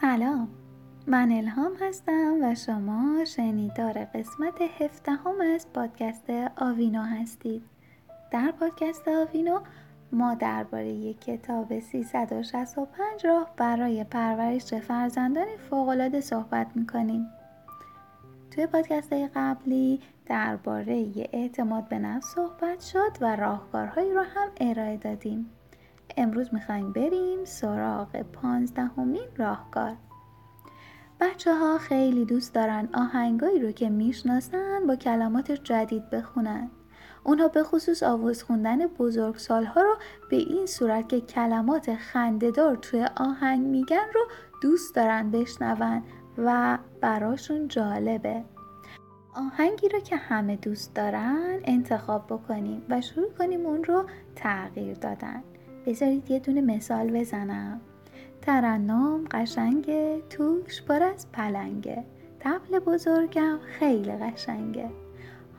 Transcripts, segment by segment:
سلام. من الهام هستم و شما شنیدار قسمت هفدهم از پادکست آوینو هستید. در پادکست آوینو ما درباره یک کتاب 365 راه برای پرورش فرزندان فوقالعاده صحبت می‌کنیم. توی پادکست قبلی درباره اعتماد به نفس صحبت شد و راهکارهایی رو هم ارائه دادیم. امروز می‌خوایم بریم سراغ پانزدهمین راهکار. بچه ها خیلی دوست دارن آهنگایی رو که می‌شناسن با کلمات جدید بخونن. اونها به خصوص آواز خوندن بزرگ سالها رو به این صورت که کلمات خندهدار توی آهنگ میگن رو دوست دارن بشنون و براشون جالبه. آهنگی رو که همه دوست دارن انتخاب بکنیم و شروع کنیم اون رو تغییر دادن. بذارید یه دونه مثال بزنم. ترنم قشنگه توش پر از پلنگه تبل بزرگم خیلی قشنگه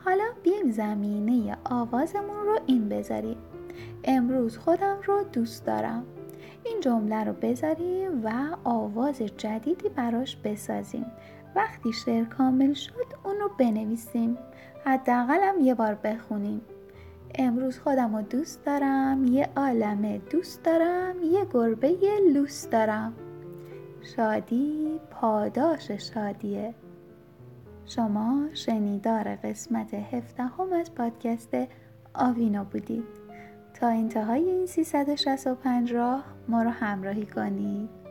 حالا بیم زمینه آوازمون رو این بذاریم. امروز خودم رو دوست دارم. این جمله رو بذاریم و آواز جدیدی براش بسازیم. وقتی شعر کامل شد اون رو بنویسیم. حداقلم یه بار بخونیم. امروز خودم رو دوست دارم یه عالمه دوست دارم یه گربه لوس دارم. شادی پاداش شادیه. شما شنیدار قسمت هفدهم از پادکست آوینا بودید. تا انتهای این 365 راه ما رو همراهی کنید.